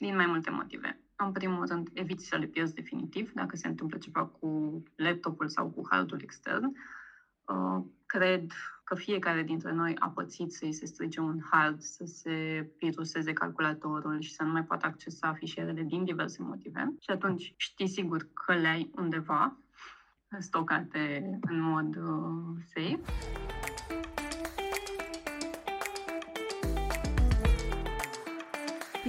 din mai multe motive. În primul rând, eviți să le pierzi definitiv dacă se întâmplă ceva cu laptopul sau cu hardul extern. Uh, cred că fiecare dintre noi a pățit să-i se strice un hard, să se viruseze calculatorul și să nu mai poată accesa fișierele din diverse motive. Și atunci știi sigur că le ai undeva stocate în mod uh, safe.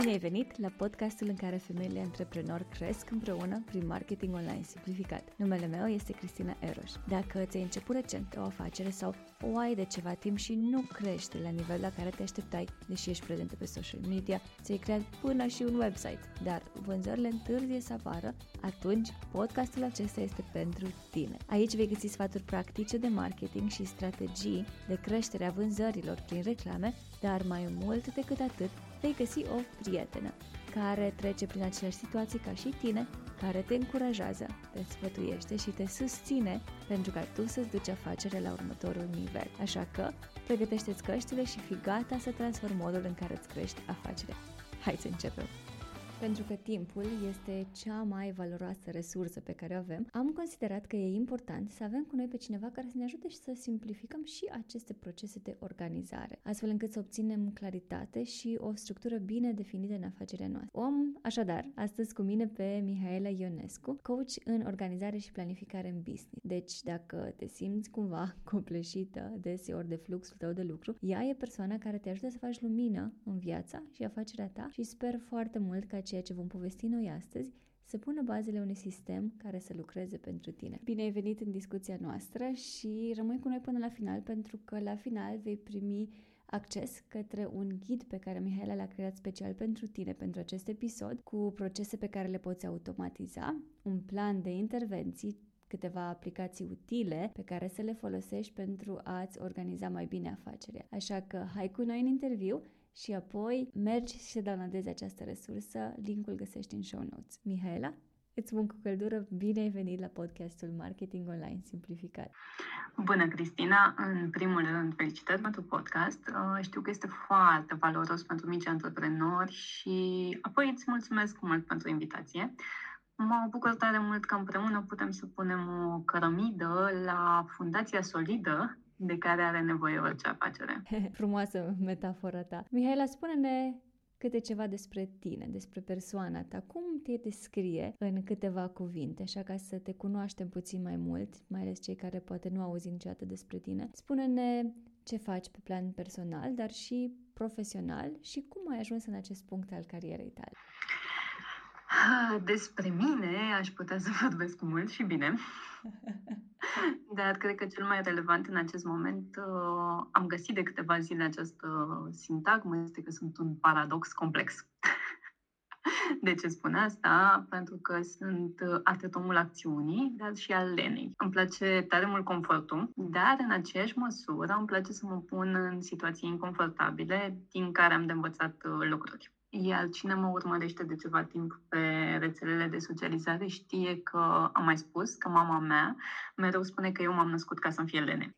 Bine ai venit la podcastul în care femeile antreprenori cresc împreună prin marketing online simplificat. Numele meu este Cristina Eroș. Dacă ți-ai început recent o afacere sau o ai de ceva timp și nu crește la nivel la care te așteptai, deși ești prezentă pe social media, ți-ai creat până și un website, dar vânzările întârzie să apară, atunci podcastul acesta este pentru tine. Aici vei găsi sfaturi practice de marketing și strategii de creștere a vânzărilor prin reclame, dar mai mult decât atât, vei găsi o prietenă care trece prin aceleași situații ca și tine, care te încurajează, te sfătuiește și te susține pentru ca tu să-ți duci afacerea la următorul nivel. Așa că, pregătește-ți căștile și fii gata să transformi modul în care îți crești afacerea. Hai să începem! Pentru că timpul este cea mai valoroasă resursă pe care o avem, am considerat că e important să avem cu noi pe cineva care să ne ajute și să simplificăm și aceste procese de organizare, astfel încât să obținem claritate și o structură bine definită în afacerea noastră. Om, așadar, astăzi cu mine pe Mihaela Ionescu, coach în organizare și planificare în business. Deci, dacă te simți cumva copleșită deseori de fluxul tău de lucru, ea e persoana care te ajută să faci lumină în viața și afacerea ta și sper foarte mult ca ceea ce vom povesti noi astăzi să pună bazele unui sistem care să lucreze pentru tine. Bine ai venit în discuția noastră și rămâi cu noi până la final pentru că la final vei primi acces către un ghid pe care Mihaela l-a creat special pentru tine pentru acest episod, cu procese pe care le poți automatiza, un plan de intervenții câteva aplicații utile pe care să le folosești pentru a-ți organiza mai bine afacerea. Așa că hai cu noi în interviu și apoi mergi și să downloadezi această resursă. Linkul găsești în show notes. Mihaela, îți spun cu căldură, bine ai venit la podcastul Marketing Online Simplificat. Bună, Cristina! În primul rând, felicitări pentru podcast. Uh, știu că este foarte valoros pentru mici antreprenori și apoi îți mulțumesc mult pentru invitație. Mă bucur tare mult că împreună putem să punem o cărămidă la fundația solidă de care are nevoie orice afacere. Frumoasă metafora ta. Mihaela, spune-ne câte ceva despre tine, despre persoana ta. Cum te descrie în câteva cuvinte, așa ca să te cunoaștem puțin mai mult, mai ales cei care poate nu auzi niciodată despre tine. Spune-ne ce faci pe plan personal, dar și profesional și cum ai ajuns în acest punct al carierei tale. Despre mine aș putea să vorbesc mult și bine. Dar cred că cel mai relevant în acest moment, uh, am găsit de câteva zile această sintagmă, este că sunt un paradox complex. De ce spun asta? Pentru că sunt atât omul acțiunii, dar și al lenei. Îmi place tare mult confortul, dar în aceeași măsură îmi place să mă pun în situații inconfortabile din care am de învățat uh, lucruri. Iar cine mă urmărește de ceva timp pe rețelele de socializare știe că am mai spus că mama mea mereu spune că eu m-am născut ca să-mi fie lene.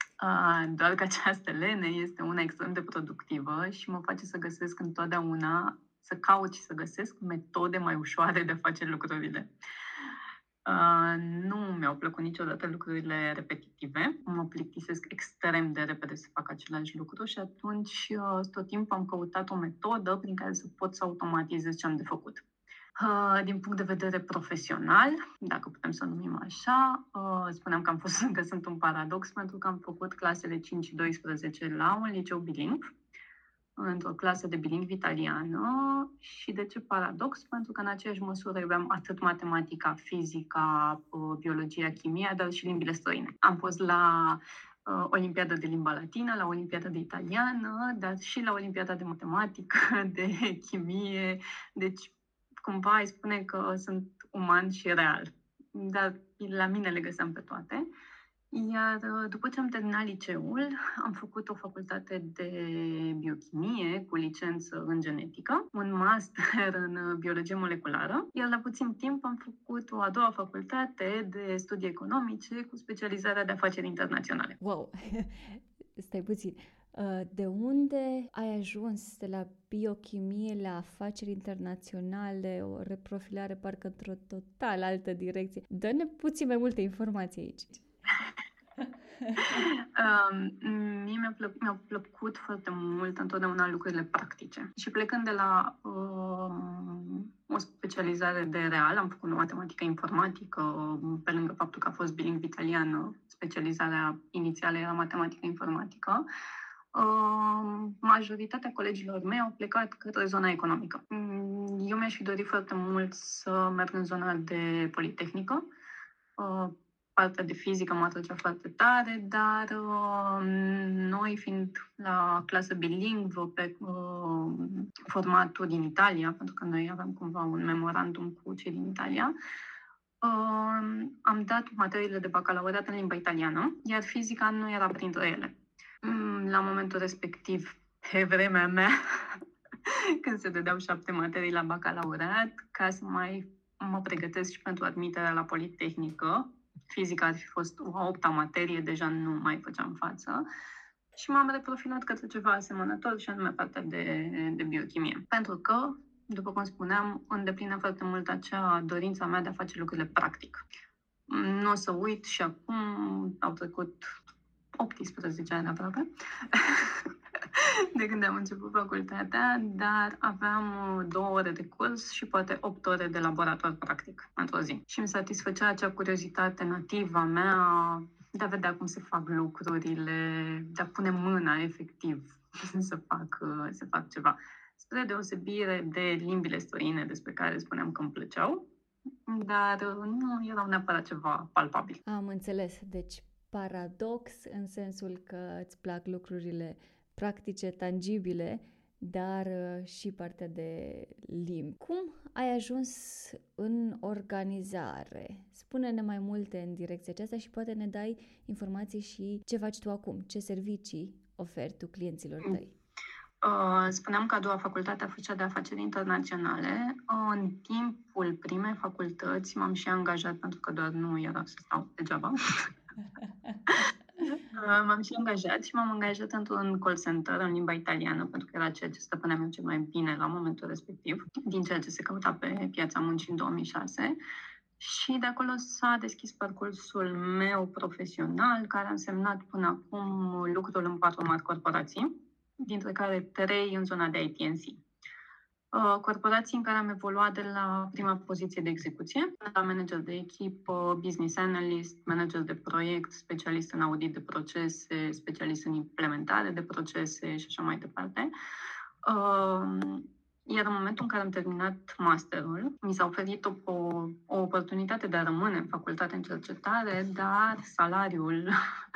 Doar că această lene este una extrem de productivă și mă face să găsesc întotdeauna, să caut și să găsesc metode mai ușoare de a face lucrurile. Uh, nu mi-au plăcut niciodată lucrurile repetitive. Mă plictisesc extrem de repede să fac același lucru și atunci uh, tot timpul am căutat o metodă prin care să pot să automatizez ce am de făcut. Uh, din punct de vedere profesional, dacă putem să numim așa, uh, spuneam că am fost încă sunt un paradox pentru că am făcut clasele 5 și 12 la un liceu bilingv într-o clasă de bilingv italiană și de ce paradox? Pentru că în aceeași măsură iubeam atât matematica, fizica, uh, biologia, chimia, dar și limbile străine. Am fost la uh, Olimpiada de limba latină, la Olimpiada de italiană, dar și la Olimpiada de matematică, de chimie. Deci, cumva îi spune că sunt uman și real. Dar la mine le găseam pe toate. Uh, iar uh, după ce am terminat liceul, am făcut o facultate de biochimie cu licență în genetică, un master în uh, biologie moleculară, iar la puțin timp am făcut o a doua facultate de studii economice cu specializarea de afaceri internaționale. Wow! Stai puțin. Uh, de unde ai ajuns de la biochimie la afaceri internaționale, o reprofilare parcă într-o total altă direcție? Dă-ne puțin mai multe informații aici. um, mie mi-a, plă- mi-au plăcut foarte mult întotdeauna lucrurile practice. Și plecând de la um, o specializare de real, am făcut o matematică informatică, pe lângă faptul că a fost bilingv italiană, specializarea inițială era matematică informatică. Uh, majoritatea colegilor mei au plecat către zona economică. Mm, eu mi-aș fi dorit foarte mult să merg în zona de politehnică. Uh, partea de fizică mă atrăgea foarte tare, dar uh, noi fiind la clasă bilingvă pe uh, formatul din Italia, pentru că noi aveam cumva un memorandum cu cei din Italia, uh, am dat materiile de bacalaureat în limba italiană, iar fizica nu era printre ele. Mm, la momentul respectiv, pe vremea mea, când se dădeau șapte materii la bacalaureat, ca să mai mă pregătesc și pentru admiterea la Politehnică, fizica ar fi fost o a opta materie, deja nu mai făceam față. Și m-am reprofilat către ceva asemănător și anume partea de, de biochimie. Pentru că, după cum spuneam, îndeplină foarte mult acea dorința mea de a face lucrurile practic. Nu o să uit și acum au trecut 18 ani aproape, de când am început facultatea, dar aveam uh, două ore de curs și poate opt ore de laborator practic într-o zi. Și îmi satisfăcea acea curiozitate nativă a mea de a vedea cum se fac lucrurile, de a pune mâna efectiv să fac, uh, să fac ceva. Spre deosebire de limbile străine despre care spuneam că îmi plăceau, dar uh, nu erau neapărat ceva palpabil. Am înțeles. Deci, paradox în sensul că îți plac lucrurile practice, tangibile, dar uh, și partea de limbi. Cum ai ajuns în organizare? Spune-ne mai multe în direcția aceasta și poate ne dai informații și ce faci tu acum, ce servicii oferi tu clienților mm. tăi. Uh, spuneam că a doua facultate a făcea de afaceri internaționale. Uh, în timpul primei facultăți m-am și angajat pentru că doar nu era să stau degeaba. M-am și angajat și m-am angajat într-un call center în limba italiană, pentru că era ceea ce stăpâneam eu cel mai bine la momentul respectiv, din ceea ce se căuta pe piața muncii în 2006. Și de acolo s-a deschis parcursul meu profesional, care a însemnat până acum lucrul în patru mari corporații, dintre care trei în zona de ITNC. Uh, corporații în care am evoluat de la prima poziție de execuție, la manager de echipă, business analyst, manager de proiect, specialist în audit de procese, specialist în implementare de procese și așa mai departe. Uh, iar în momentul în care am terminat masterul, mi s-a oferit o, o, o oportunitate de a rămâne în facultate în cercetare, dar salariul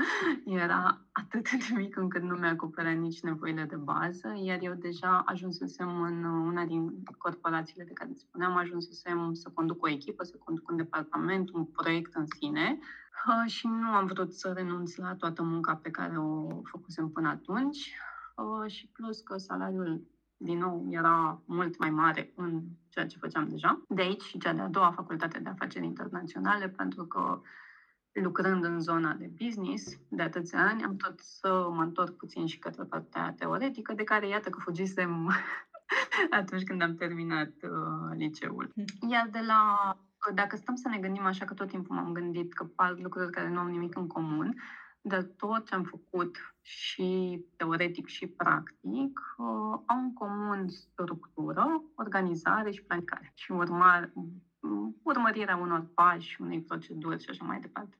era atât de mic încât nu mi-acoperea nici nevoile de bază, iar eu deja ajunsesem în una din corporațiile de care spuneam, ajunsesem să conduc o echipă, să conduc un departament, un proiect în sine uh, și nu am vrut să renunț la toată munca pe care o făcusem până atunci uh, și plus că salariul din nou, era mult mai mare în ceea ce făceam deja. De aici și cea de-a doua facultate de afaceri internaționale, pentru că lucrând în zona de business de atâția ani, am tot să mă întorc puțin și către partea teoretică, de care iată că fugisem atunci când am terminat uh, liceul. Hmm. Iar de la, dacă stăm să ne gândim așa, că tot timpul m-am gândit că par lucruri care nu au nimic în comun, dar tot ce am făcut și teoretic și practic uh, au în comun structură, organizare și planificare și urma, urmărirea unor pași, unei proceduri și așa mai departe.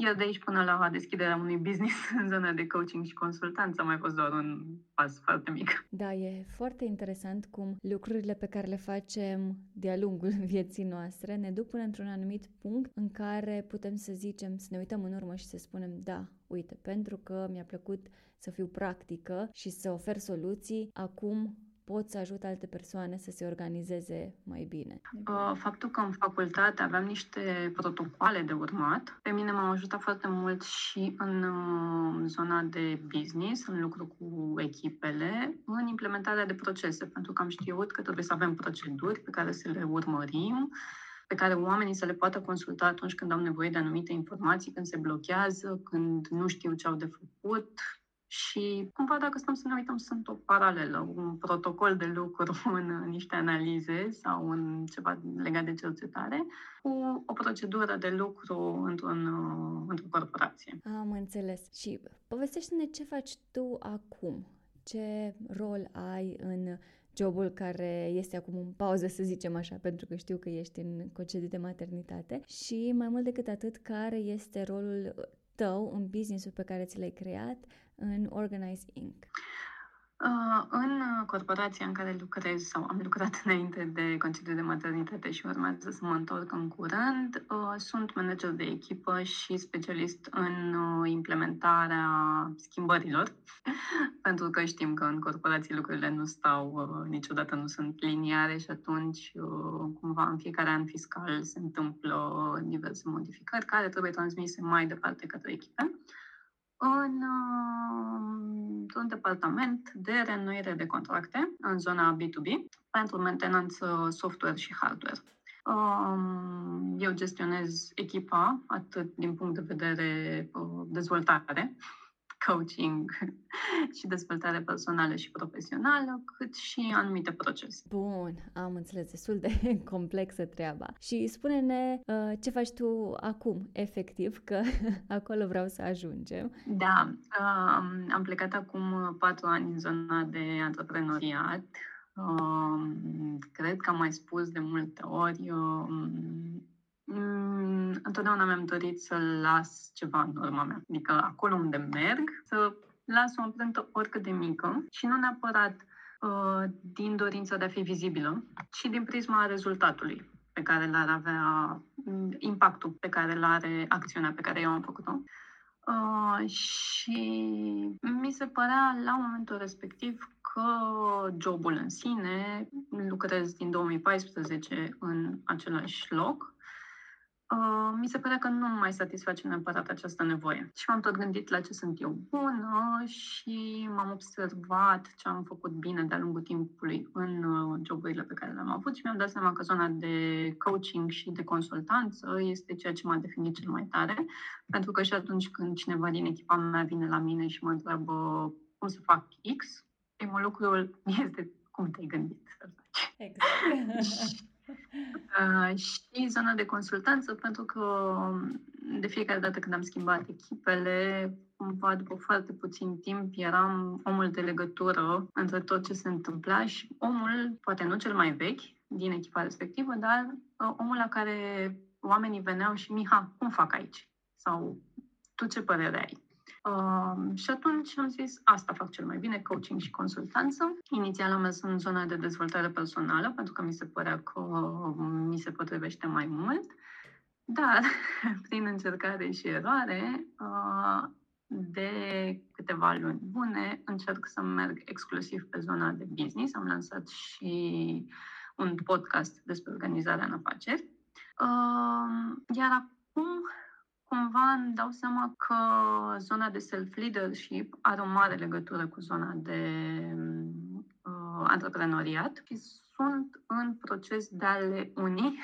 Iar de aici până la deschiderea unui business în zona de coaching și consultanță a mai fost doar un pas foarte mic. Da, e foarte interesant cum lucrurile pe care le facem de-a lungul vieții noastre ne duc până într-un anumit punct în care putem să zicem, să ne uităm în urmă și să spunem, da, uite, pentru că mi-a plăcut să fiu practică și să ofer soluții, acum pot să ajut alte persoane să se organizeze mai bine? Uh, faptul că în facultate aveam niște protocoale de urmat, pe mine m-a ajutat foarte mult și în uh, zona de business, în lucru cu echipele, în implementarea de procese, pentru că am știut că trebuie să avem proceduri pe care să le urmărim, pe care oamenii să le poată consulta atunci când au nevoie de anumite informații, când se blochează, când nu știu ce au de făcut, Și cumva dacă stăm să ne uităm, sunt o paralelă, un protocol de lucru în niște analize sau în ceva legat de cercetare, cu o procedură de lucru într-un, într-o corporație. Am înțeles. Și povestește-ne ce faci tu acum. Ce rol ai în jobul care este acum în pauză, să zicem așa, pentru că știu că ești în concediu de maternitate și mai mult decât atât, care este rolul tău în businessul pe care ți l-ai creat în Organize Inc. Uh, în corporația în care lucrez sau am lucrat înainte de concediu de maternitate și urmează să mă întorc în curând, uh, sunt manager de echipă și specialist în uh, implementarea schimbărilor, pentru că știm că în corporații lucrurile nu stau, niciodată nu sunt liniare și atunci cumva în fiecare an fiscal se întâmplă diverse modificări care trebuie transmise mai departe către echipe în, un departament de reînnoire de contracte în zona B2B pentru mentenanță software și hardware. Um, eu gestionez echipa atât din punct de vedere uh, dezvoltare, coaching și dezvoltare personală și profesională, cât și anumite procese. Bun, am înțeles, destul de complexă treaba. Și spune-ne uh, ce faci tu acum, efectiv, că acolo vreau să ajungem. Da, uh, am plecat acum patru ani în zona de antreprenoriat. Uh, cred că am mai spus de multe ori, uh, Mm, întotdeauna mi-am dorit să las ceva în urma mea. Adică acolo unde merg, să las o amprentă oricât de mică și nu neapărat uh, din dorința de a fi vizibilă, ci din prisma rezultatului pe care l-ar avea, mm, impactul pe care l are acțiunea pe care eu am făcut-o. Uh, și mi se părea la momentul respectiv că jobul în sine, lucrez din 2014 în același loc, Uh, mi se pare că nu mai satisface neapărat această nevoie. Și m-am tot gândit la ce sunt eu bună și m-am observat ce am făcut bine de-a lungul timpului în uh, joburile pe care le-am avut și mi-am dat seama că zona de coaching și de consultanță este ceea ce m-a definit cel mai tare, pentru că și atunci când cineva din echipa mea vine la mine și mă întreabă cum să fac X, primul lucru este cum te-ai gândit să faci. Exact. Uh, și zona de consultanță, pentru că um, de fiecare dată când am schimbat echipele, cumva după foarte puțin timp eram omul de legătură între tot ce se întâmpla și omul, poate nu cel mai vechi din echipa respectivă, dar uh, omul la care oamenii veneau și Miha, cum fac aici? Sau tu ce părere ai? Uh, și atunci am zis, asta fac cel mai bine, coaching și consultanță. Inițial am mers în zona de dezvoltare personală, pentru că mi se părea că mi se potrivește mai mult. Dar, prin încercare și eroare, uh, de câteva luni bune, încerc să merg exclusiv pe zona de business. Am lansat și un podcast despre organizarea în afaceri. Uh, iar acum cumva îmi dau seama că zona de self-leadership are o mare legătură cu zona de uh, antreprenoriat și sunt în proces de a le uni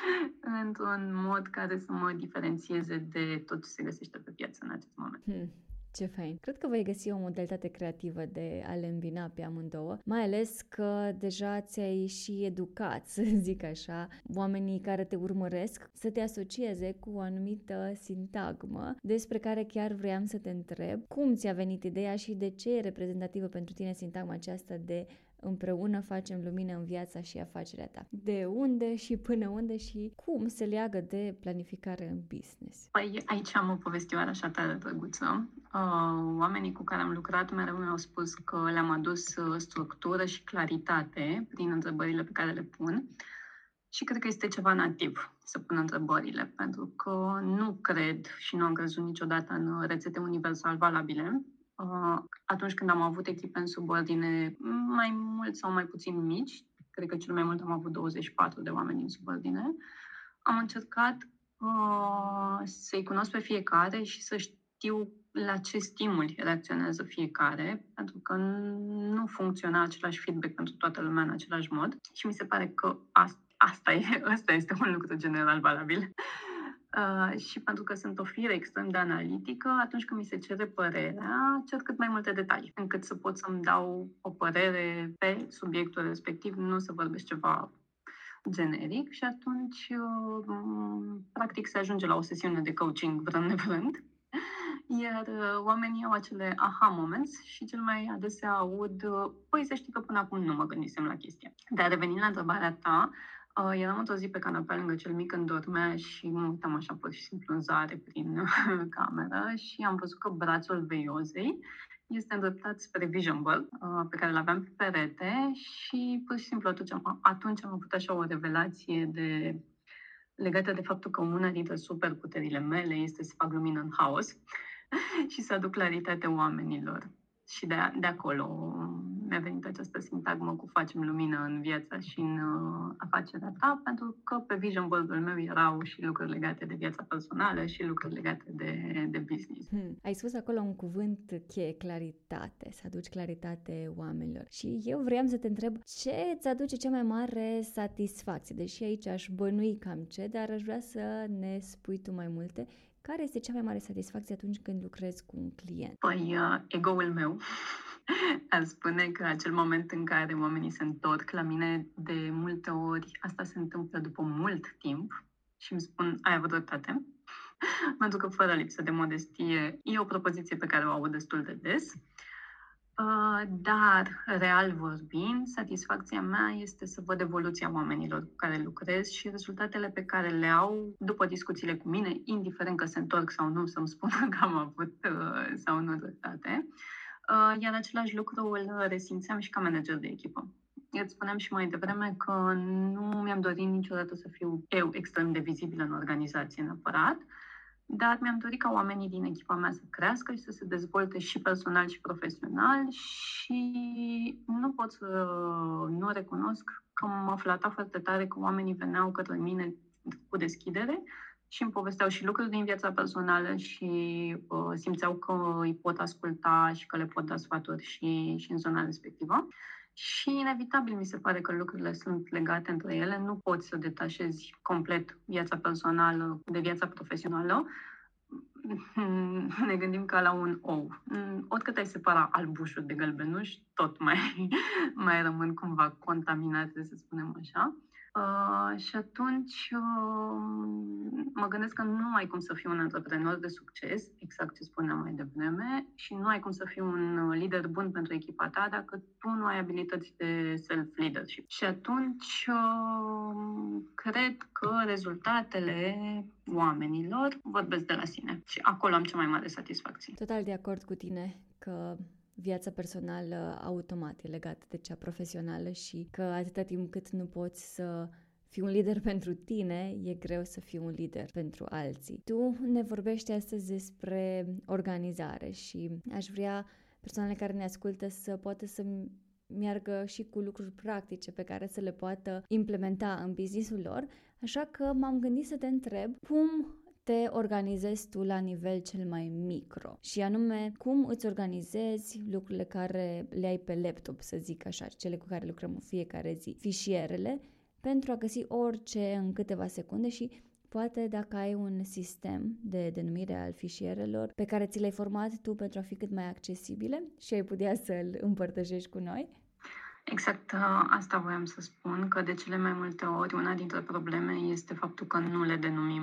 într-un mod care să mă diferențieze de tot ce se găsește pe piață în acest moment. Hmm. Ce fain. Cred că vei găsi o modalitate creativă de a le îmbina pe amândouă, mai ales că deja ți-ai și educat, să zic așa, oamenii care te urmăresc să te asocieze cu o anumită sintagmă despre care chiar vreau să te întreb cum ți-a venit ideea și de ce e reprezentativă pentru tine sintagma aceasta de împreună facem lumină în viața și afacerea ta. De unde și până unde și cum se leagă de planificare în business? Păi aici am o povestioară așa tare drăguță. Uh, oamenii cu care am lucrat mereu mi-au spus că le-am adus uh, structură și claritate prin întrebările pe care le pun. Și cred că este ceva nativ să pun întrebările, pentru că nu cred și nu am crezut niciodată în rețete universal valabile Uh, atunci când am avut echipe în subordine mai mult sau mai puțin mici, cred că cel mai mult am avut 24 de oameni în subordine, am încercat uh, să-i cunosc pe fiecare și să știu la ce stimuli reacționează fiecare, pentru că nu funcționa același feedback pentru toată lumea în același mod și mi se pare că asta, asta, e, asta este un lucru general valabil. Uh, și pentru că sunt o fire extrem de analitică, atunci când mi se cere părerea, cer cât mai multe detalii, încât să pot să-mi dau o părere pe subiectul respectiv, nu să vorbesc ceva generic și atunci, uh, practic, se ajunge la o sesiune de coaching vrând nevrând, iar uh, oamenii au acele aha moments și cel mai adesea aud, păi să știi că până acum nu mă gândisem la chestia. Dar revenind la întrebarea ta, Uh, eram într-o zi pe canapea lângă cel mic când dormea și mă uitam așa pur și simplu în zare prin cameră și am văzut că brațul veiozei este îndreptat spre Vision Board, uh, pe care l aveam pe perete și pur și simplu atunci am, atunci am avut așa o revelație de legată de faptul că una dintre superputerile mele este să fac lumină în haos și să aduc claritate oamenilor. Și de, de acolo mi-a venit această sintagmă cu facem lumină în viața și în uh, afacerea ta, pentru că pe vision board-ul meu erau și lucruri legate de viața personală și lucruri legate de, de business. Hmm. Ai spus acolo un cuvânt cheie, claritate, să aduci claritate oamenilor. Și eu vreau să te întreb ce îți aduce cea mai mare satisfacție, deși aici aș bănui cam ce, dar aș vrea să ne spui tu mai multe care este cea mai mare satisfacție atunci când lucrezi cu un client? Păi, uh, ego-ul meu. Aș spune că acel moment în care oamenii se întorc la mine, de multe ori asta se întâmplă după mult timp și îmi spun, ai avut dreptate. Pentru că, fără lipsă de modestie, e o propoziție pe care o aud destul de des. Uh, dar, real vorbind, satisfacția mea este să văd evoluția oamenilor cu care lucrez și rezultatele pe care le au după discuțiile cu mine, indiferent că se întorc sau nu, să-mi spună că am avut uh, sau nu dreptate. Uh, iar același lucru îl resimțeam și ca manager de echipă. Îți spuneam și mai devreme că nu mi-am dorit niciodată să fiu eu extrem de vizibilă în organizație neapărat, dar mi-am dorit ca oamenii din echipa mea să crească și să se dezvolte și personal și profesional și nu pot să nu recunosc că mă flata foarte tare că oamenii veneau către mine cu deschidere și îmi povesteau și lucruri din viața personală și uh, simțeau că îi pot asculta și că le pot da sfaturi și, și în zona respectivă. Și inevitabil mi se pare că lucrurile sunt legate între ele. Nu poți să detașezi complet viața personală de viața profesională. Ne gândim ca la un ou. Oricât ai separa albușul de gălbenuș, tot mai, mai rămân cumva contaminate, să spunem așa. Uh, și atunci uh, mă gândesc că nu ai cum să fii un antreprenor de succes, exact ce spuneam mai devreme, și nu ai cum să fii un lider bun pentru echipa ta dacă tu nu ai abilități de self-leadership. Și atunci uh, cred că rezultatele oamenilor vorbesc de la sine. Și acolo am cea mai mare satisfacție. Total de acord cu tine că viața personală automat e legată de cea profesională și că atâta timp cât nu poți să fii un lider pentru tine, e greu să fii un lider pentru alții. Tu ne vorbești astăzi despre organizare și aș vrea persoanele care ne ascultă să poată să meargă și cu lucruri practice pe care să le poată implementa în businessul lor, așa că m-am gândit să te întreb cum te organizezi tu la nivel cel mai micro și anume cum îți organizezi lucrurile care le ai pe laptop, să zic așa, cele cu care lucrăm în fiecare zi, fișierele, pentru a găsi orice în câteva secunde și poate dacă ai un sistem de denumire al fișierelor pe care ți l-ai format tu pentru a fi cât mai accesibile și ai putea să-l împărtășești cu noi? Exact uh, asta voiam să spun, că de cele mai multe ori una dintre probleme este faptul că nu le denumim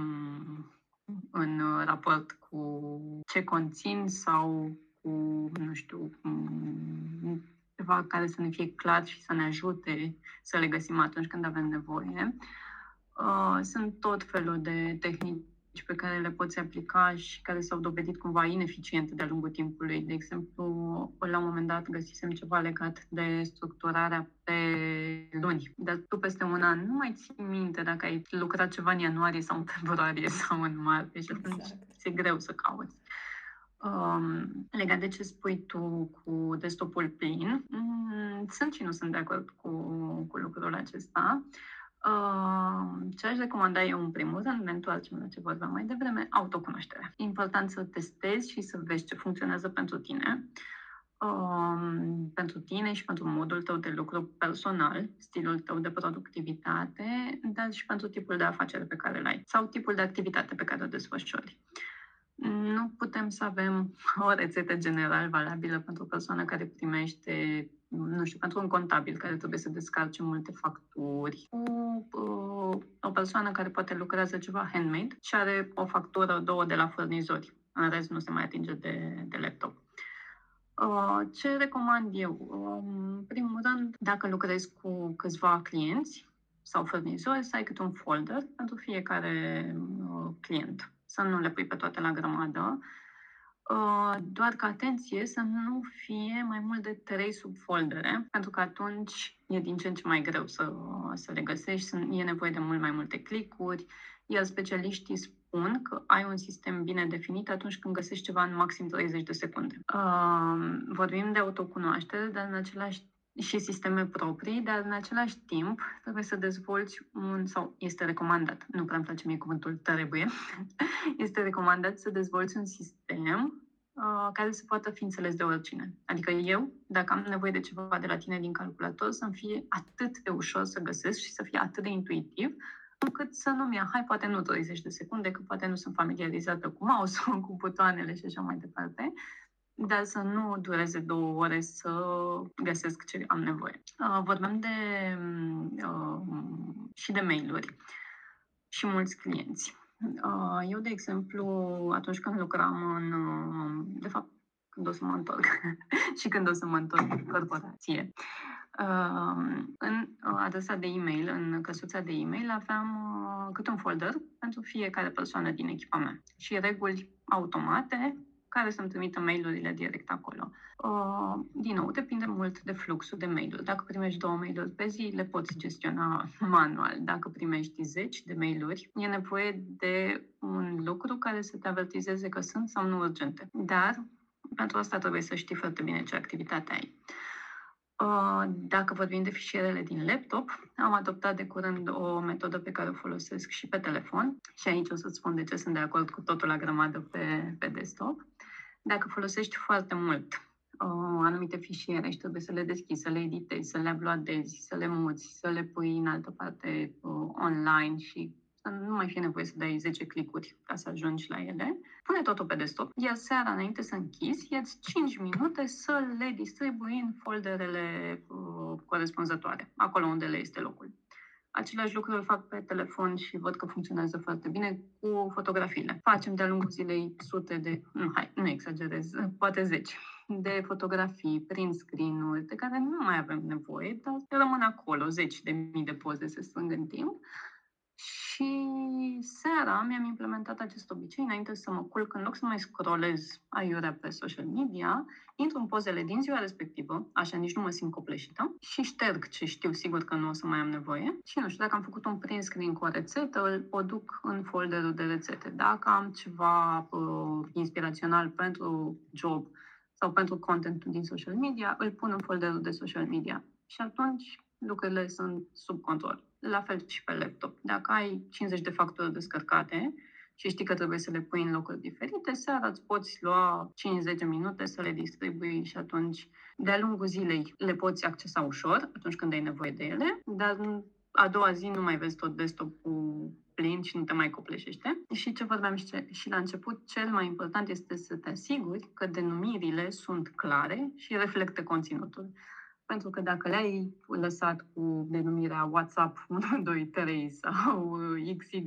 în uh, raport cu ce conțin sau cu, nu știu, ceva care să ne fie clar și să ne ajute să le găsim atunci când avem nevoie. Uh, sunt tot felul de tehnici pe care le poți aplica și care s-au dovedit cumva ineficiente de-a lungul timpului. De exemplu, la un moment dat găsisem ceva legat de structurarea pe luni, dar tu peste un an nu mai ții minte dacă ai lucrat ceva în ianuarie sau în februarie sau în martie și atunci exact. e greu să cauți. Um, legat de ce spui tu cu desktopul plin, mm, sunt și nu sunt de acord cu, cu lucrul acesta. Ce aș recomanda eu în primul rând, ne întoarcem la ce vorbeam mai devreme, autocunoașterea. E important să testezi și să vezi ce funcționează pentru tine. um, pentru tine și pentru modul tău de lucru personal, stilul tău de productivitate, dar și pentru tipul de afacere pe care îl ai sau tipul de activitate pe care o desfășori. Nu putem să avem o rețetă general valabilă pentru o persoană care primește, nu știu, pentru un contabil care trebuie să descarce multe facturi, cu uh, o persoană care poate lucrează ceva handmade și are o factură, două de la furnizori. În rest nu se mai atinge de, de laptop. Uh, ce recomand eu? Um, în primul rând, dacă lucrezi cu câțiva clienți sau furnizori, să ai câte un folder pentru fiecare uh, client să nu le pui pe toate la grămadă, uh, doar că atenție să nu fie mai mult de trei subfoldere, pentru că atunci e din ce în ce mai greu să, să le găsești, e nevoie de mult mai multe clicuri, iar specialiștii spun că ai un sistem bine definit atunci când găsești ceva în maxim 30 de secunde. Uh, vorbim de autocunoaștere, dar în același și sisteme proprii, dar în același timp trebuie să dezvolți un, sau este recomandat, nu prea îmi place mie cuvântul trebuie, este recomandat să dezvolți un sistem uh, care să poată fi înțeles de oricine. Adică eu, dacă am nevoie de ceva de la tine din calculator, să-mi fie atât de ușor să găsesc și să fie atât de intuitiv, încât să nu-mi ia, hai, poate nu 30 de secunde, că poate nu sunt familiarizată cu mouse cu butoanele și așa mai departe, dar să nu dureze două ore să găsesc ce am nevoie. Uh, vorbeam de uh, și de mail-uri și mulți clienți. Uh, eu, de exemplu, atunci când lucram în, uh, de fapt, când o să mă întorc și când o să mă întorc în corporație, Uh, în adresa de e-mail, în căsuța de e-mail, aveam uh, câte un folder pentru fiecare persoană din echipa mea și reguli automate care să-mi trimită mail-urile direct acolo. Uh, din nou, depinde mult de fluxul de mail-uri. Dacă primești două mail-uri pe zi, le poți gestiona manual. Dacă primești zeci de mail-uri, e nevoie de un lucru care să te avertizeze că sunt sau nu urgente. Dar pentru asta trebuie să știi foarte bine ce activitate ai. Uh, dacă vorbim de fișierele din laptop, am adoptat de curând o metodă pe care o folosesc și pe telefon și aici o să-ți spun de ce sunt de acord cu totul la grămadă pe, pe desktop. Dacă folosești foarte mult uh, anumite fișiere și trebuie să le deschizi, să le editezi, să le uploadezi, să le muți, să le pui în altă parte uh, online și să nu mai fie nevoie să dai 10 clicuri ca să ajungi la ele, pune totul pe desktop, iar seara înainte să închizi, ia 5 minute să le distribui în folderele uh, corespunzătoare, acolo unde le este locul. Același lucru îl fac pe telefon și văd că funcționează foarte bine cu fotografiile. Facem de-a lungul zilei sute de, nu, hai, nu exagerez, poate zeci de fotografii prin screen-uri de care nu mai avem nevoie, dar rămân acolo, zeci de mii de poze se strâng în timp și seara mi-am implementat acest obicei înainte să mă culc, în loc să mai scrollez aiurea pe social media, intru în pozele din ziua respectivă, așa nici nu mă simt copleșită, și șterg ce știu sigur că nu o să mai am nevoie. Și nu știu, dacă am făcut un print screen cu o rețetă, îl o duc în folderul de rețete. Dacă am ceva uh, inspirațional pentru job sau pentru contentul din social media, îl pun în folderul de social media. Și atunci lucrurile sunt sub control. La fel și pe laptop. Dacă ai 50 de facturi descărcate și știi că trebuie să le pui în locuri diferite, seara îți poți lua 5-10 minute să le distribui și atunci, de-a lungul zilei, le poți accesa ușor atunci când ai nevoie de ele, dar a doua zi nu mai vezi tot desktop-ul plin și nu te mai copleșește. Și ce vorbeam și, ce, și la început, cel mai important este să te asiguri că denumirile sunt clare și reflectă conținutul. Pentru că dacă le-ai lăsat cu denumirea WhatsApp 123 sau XY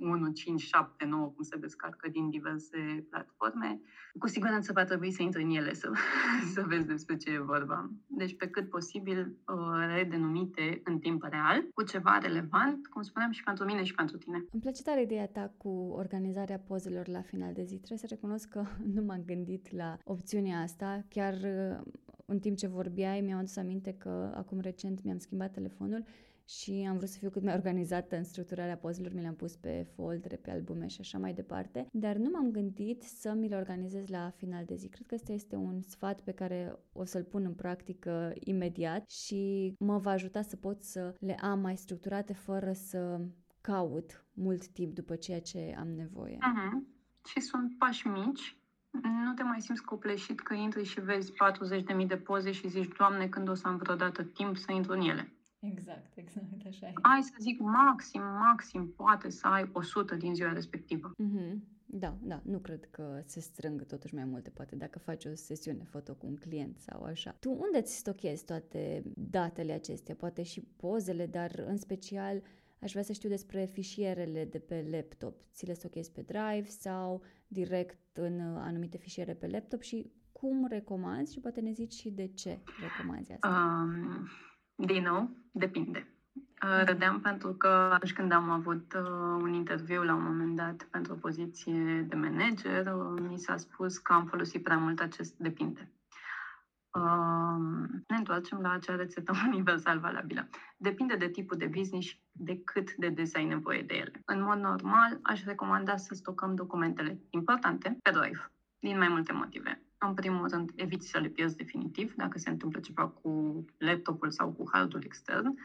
1579, cum se descarcă din diverse platforme, cu siguranță va trebui să intri în ele să, să vezi despre ce e vorba. Deci, pe cât posibil, uh, redenumite în timp real, cu ceva relevant, cum spuneam, și pentru mine și pentru tine. Îmi place tare ideea ta cu organizarea pozelor la final de zi. Trebuie să recunosc că nu m-am gândit la opțiunea asta. Chiar uh, în timp ce vorbeai, mi-am adus aminte că acum recent mi-am schimbat telefonul și am vrut să fiu cât mai organizată în structurarea pozelor, mi le-am pus pe foldere, pe albume și așa mai departe, dar nu m-am gândit să mi le organizez la final de zi. Cred că ăsta este un sfat pe care o să-l pun în practică imediat și mă va ajuta să pot să le am mai structurate fără să caut mult timp după ceea ce am nevoie. Uh-huh. Și sunt pași mici nu te mai simți copleșit că intri și vezi 40.000 de poze și zici, Doamne, când o să am vreodată timp să intru în ele. Exact, exact, așa e. Ai să zic maxim, maxim, poate să ai 100 din ziua respectivă. Mm-hmm. Da, da, nu cred că se strâng totuși mai multe, poate dacă faci o sesiune foto cu un client sau așa. Tu unde ți stochezi toate datele acestea? Poate și pozele, dar în special aș vrea să știu despre fișierele de pe laptop. Ți le stochezi pe Drive sau direct în anumite fișiere pe laptop și cum recomanzi și poate ne zici și de ce recomanzi asta? Um, din nou, depinde. Uh, râdeam pentru că atunci când am avut uh, un interviu la un moment dat pentru o poziție de manager, uh, mi s-a spus că am folosit prea mult acest depinde. Ne întoarcem la acea rețetă universal valabilă. Depinde de tipul de business și de cât de des ai nevoie de ele. În mod normal, aș recomanda să stocăm documentele importante pe Drive, din mai multe motive. În primul rând, eviți să le pierzi definitiv dacă se întâmplă ceva cu laptopul sau cu hardul extern.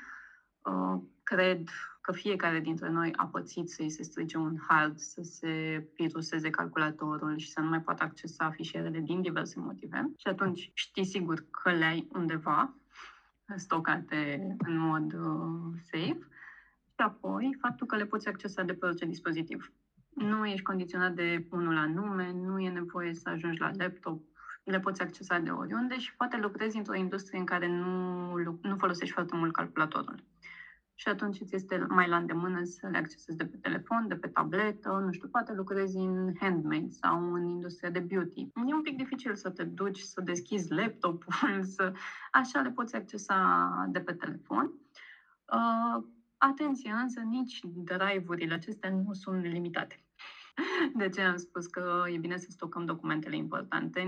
Uh, cred că fiecare dintre noi a pățit să-i se strice un hard, să se viruseze calculatorul și să nu mai poată accesa fișierele din diverse motive. Și atunci știi sigur că le ai undeva stocate în mod uh, safe. Și apoi, faptul că le poți accesa de pe orice dispozitiv. Nu ești condiționat de unul anume, nu e nevoie să ajungi la laptop, le poți accesa de oriunde și poate lucrezi într-o industrie în care nu, nu folosești foarte mult calculatorul și atunci îți este mai la îndemână să le accesezi de pe telefon, de pe tabletă, nu știu, poate lucrezi în handmade sau în industria de beauty. E un pic dificil să te duci, să deschizi laptopul, să... așa le poți accesa de pe telefon. Uh, atenție, însă nici drive-urile acestea nu sunt limitate. De ce am spus că e bine să stocăm documentele importante?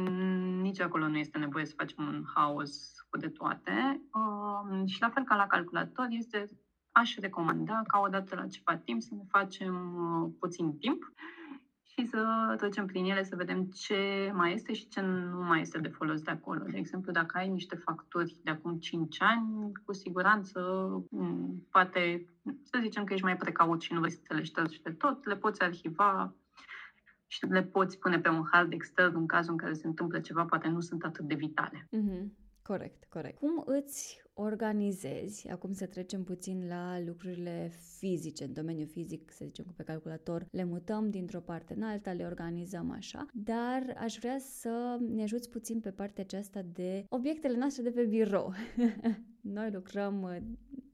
Nici acolo nu este nevoie să facem un haos cu de toate. Uh, și la fel ca la calculator, este aș recomanda ca odată la ceva timp să ne facem uh, puțin timp și să trecem prin ele să vedem ce mai este și ce nu mai este de folos de acolo. De exemplu, dacă ai niște facturi de acum 5 ani, cu siguranță, mm, poate să zicem că ești mai precaut și nu vrei să le ștergi de tot, le poți arhiva și le poți pune pe un hard extern în cazul în care se întâmplă ceva, poate nu sunt atât de vitale. Mm-hmm. Corect, corect. Cum îți organizezi, acum să trecem puțin la lucrurile fizice, în domeniul fizic, să zicem că pe calculator le mutăm dintr-o parte în alta, le organizăm așa, dar aș vrea să ne ajuți puțin pe partea aceasta de obiectele noastre de pe birou. Noi lucrăm,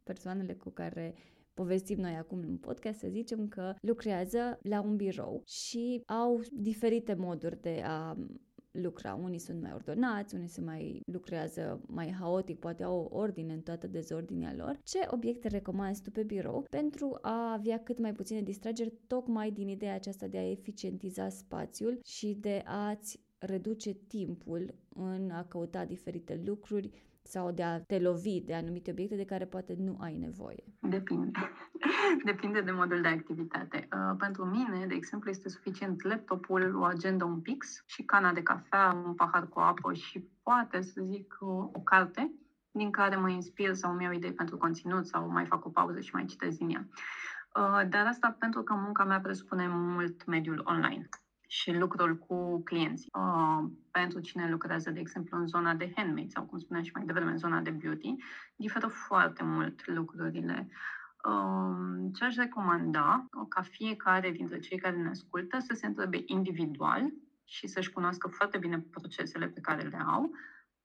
persoanele cu care povestim noi acum în podcast, să zicem că lucrează la un birou și au diferite moduri de a lucra. Unii sunt mai ordonați, unii se mai lucrează mai haotic, poate au o ordine în toată dezordinea lor. Ce obiecte recomanzi tu pe birou pentru a avea cât mai puține distrageri, tocmai din ideea aceasta de a eficientiza spațiul și de a-ți reduce timpul în a căuta diferite lucruri sau de a te lovi de anumite obiecte de care poate nu ai nevoie? Depinde. Depinde de modul de activitate. Uh, pentru mine, de exemplu, este suficient laptopul, o agenda, un pix și cana de cafea, un pahar cu apă și poate, să zic, o carte din care mă inspir sau îmi iau idei pentru conținut sau mai fac o pauză și mai citesc din ea. Uh, dar asta pentru că munca mea presupune mult mediul online și lucrul cu clienții. Uh, pentru cine lucrează, de exemplu, în zona de handmade sau, cum spuneam și mai devreme, în zona de beauty, diferă foarte mult lucrurile. Uh, ce aș recomanda ca fiecare dintre cei care ne ascultă să se întrebe individual și să-și cunoască foarte bine procesele pe care le au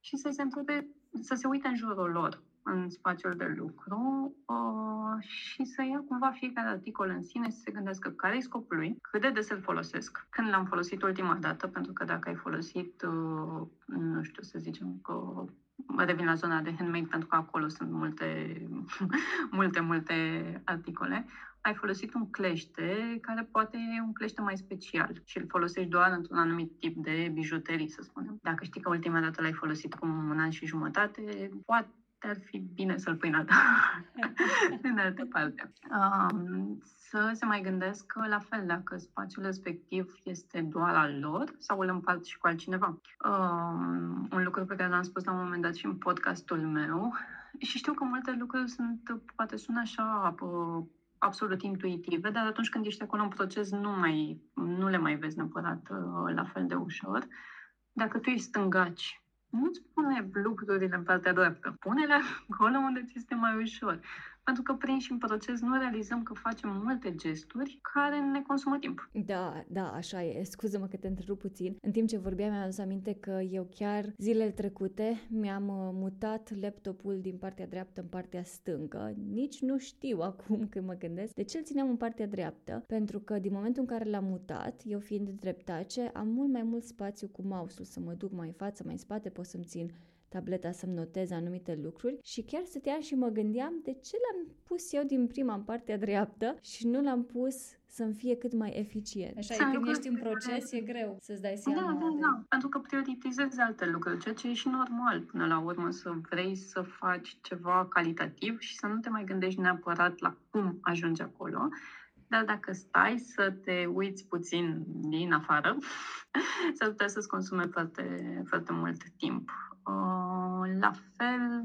și să se întrebe, să se uite în jurul lor în spațiul de lucru uh, și să ia cumva fiecare articol în sine și să se gândească care e scopul lui, cât de des îl folosesc, când l-am folosit ultima dată, pentru că dacă ai folosit, uh, nu știu să zicem că revin la zona de handmade pentru că acolo sunt multe, multe, multe articole, ai folosit un clește care poate e un clește mai special și îl folosești doar într-un anumit tip de bijuterii, să spunem. Dacă știi că ultima dată l-ai folosit cu un an și jumătate, poate ar fi bine să-l pui în altă, în altă parte. Um, să se mai gândesc la fel dacă spațiul respectiv este doar al lor sau îl împart și cu altcineva. Um, un lucru pe care l-am spus la un moment dat și în podcastul meu și știu că multe lucruri sunt, poate sună așa absolut intuitive, dar atunci când ești acolo în proces nu, mai, nu le mai vezi neapărat uh, la fel de ușor. Dacă tu ești stângaci, nu-ți pune lucrurile în partea dreaptă, pune-le acolo unde ți este mai ușor pentru că prin și în proces nu realizăm că facem multe gesturi care ne consumă timp. Da, da, așa e. Scuză-mă că te întrerup puțin. În timp ce vorbeam, mi-am adus aminte că eu chiar zilele trecute mi-am uh, mutat laptopul din partea dreaptă în partea stângă. Nici nu știu acum când mă gândesc de ce îl țineam în partea dreaptă, pentru că din momentul în care l-am mutat, eu fiind dreptace, am mult mai mult spațiu cu mouse-ul să mă duc mai în față, mai în spate, pot să-mi țin tableta să-mi notez anumite lucruri și chiar stăteam și mă gândeam de ce l-am pus eu din prima în partea dreaptă și nu l-am pus să-mi fie cât mai eficient. Așa e, când ești în proces, e greu să-ți dai seama. Da, da, da, pentru că prioritizezi alte lucruri, ceea ce e și normal până la urmă să vrei să faci ceva calitativ și să nu te mai gândești neapărat la cum ajungi acolo, dar dacă stai să te uiți puțin din afară, s-ar putea să-ți consume foarte, foarte mult timp. Uh, la fel,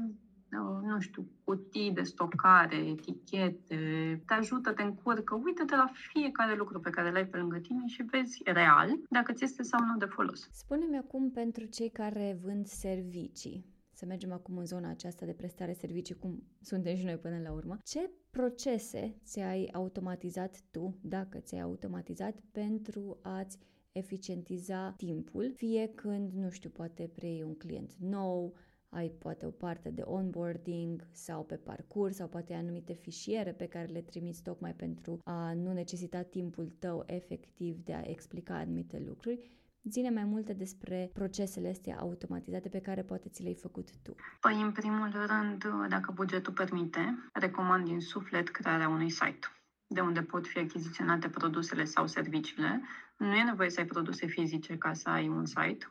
uh, nu știu, cutii de stocare, etichete, te ajută, te încurcă. Uită-te la fiecare lucru pe care l-ai pe lângă tine și vezi real dacă ți este sau nu de folos. Spune-mi acum pentru cei care vând servicii, să mergem acum în zona aceasta de prestare servicii, cum suntem și noi până la urmă, ce procese ți-ai automatizat tu, dacă ți-ai automatizat, pentru a-ți eficientiza timpul, fie când, nu știu, poate preiei un client nou, ai poate o parte de onboarding sau pe parcurs sau poate anumite fișiere pe care le trimiți tocmai pentru a nu necesita timpul tău efectiv de a explica anumite lucruri. Zine mai multe despre procesele astea automatizate pe care poate ți le-ai făcut tu. Păi, în primul rând, dacă bugetul permite, recomand din suflet crearea unui site de unde pot fi achiziționate produsele sau serviciile. Nu e nevoie să ai produse fizice ca să ai un site.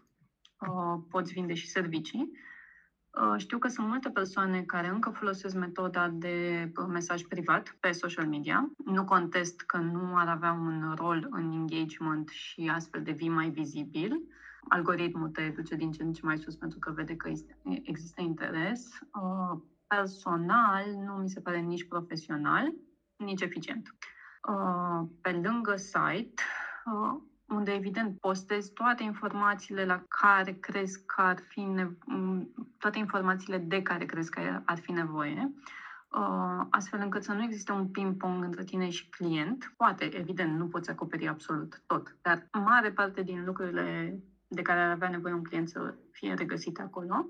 Uh, poți vinde și servicii. Uh, știu că sunt multe persoane care încă folosesc metoda de mesaj privat pe social media. Nu contest că nu ar avea un rol în engagement și astfel devii mai vizibil. Algoritmul te duce din ce în ce mai sus pentru că vede că există interes. Uh, personal, nu mi se pare nici profesional nici eficient. Uh, pe lângă site, uh, unde evident postezi toate informațiile la care crezi că ar fi nevo- mm, toate informațiile de care crezi că ar fi nevoie, uh, astfel încât să nu existe un ping-pong între tine și client. Poate, evident, nu poți acoperi absolut tot, dar mare parte din lucrurile de care ar avea nevoie un client să fie regăsite acolo.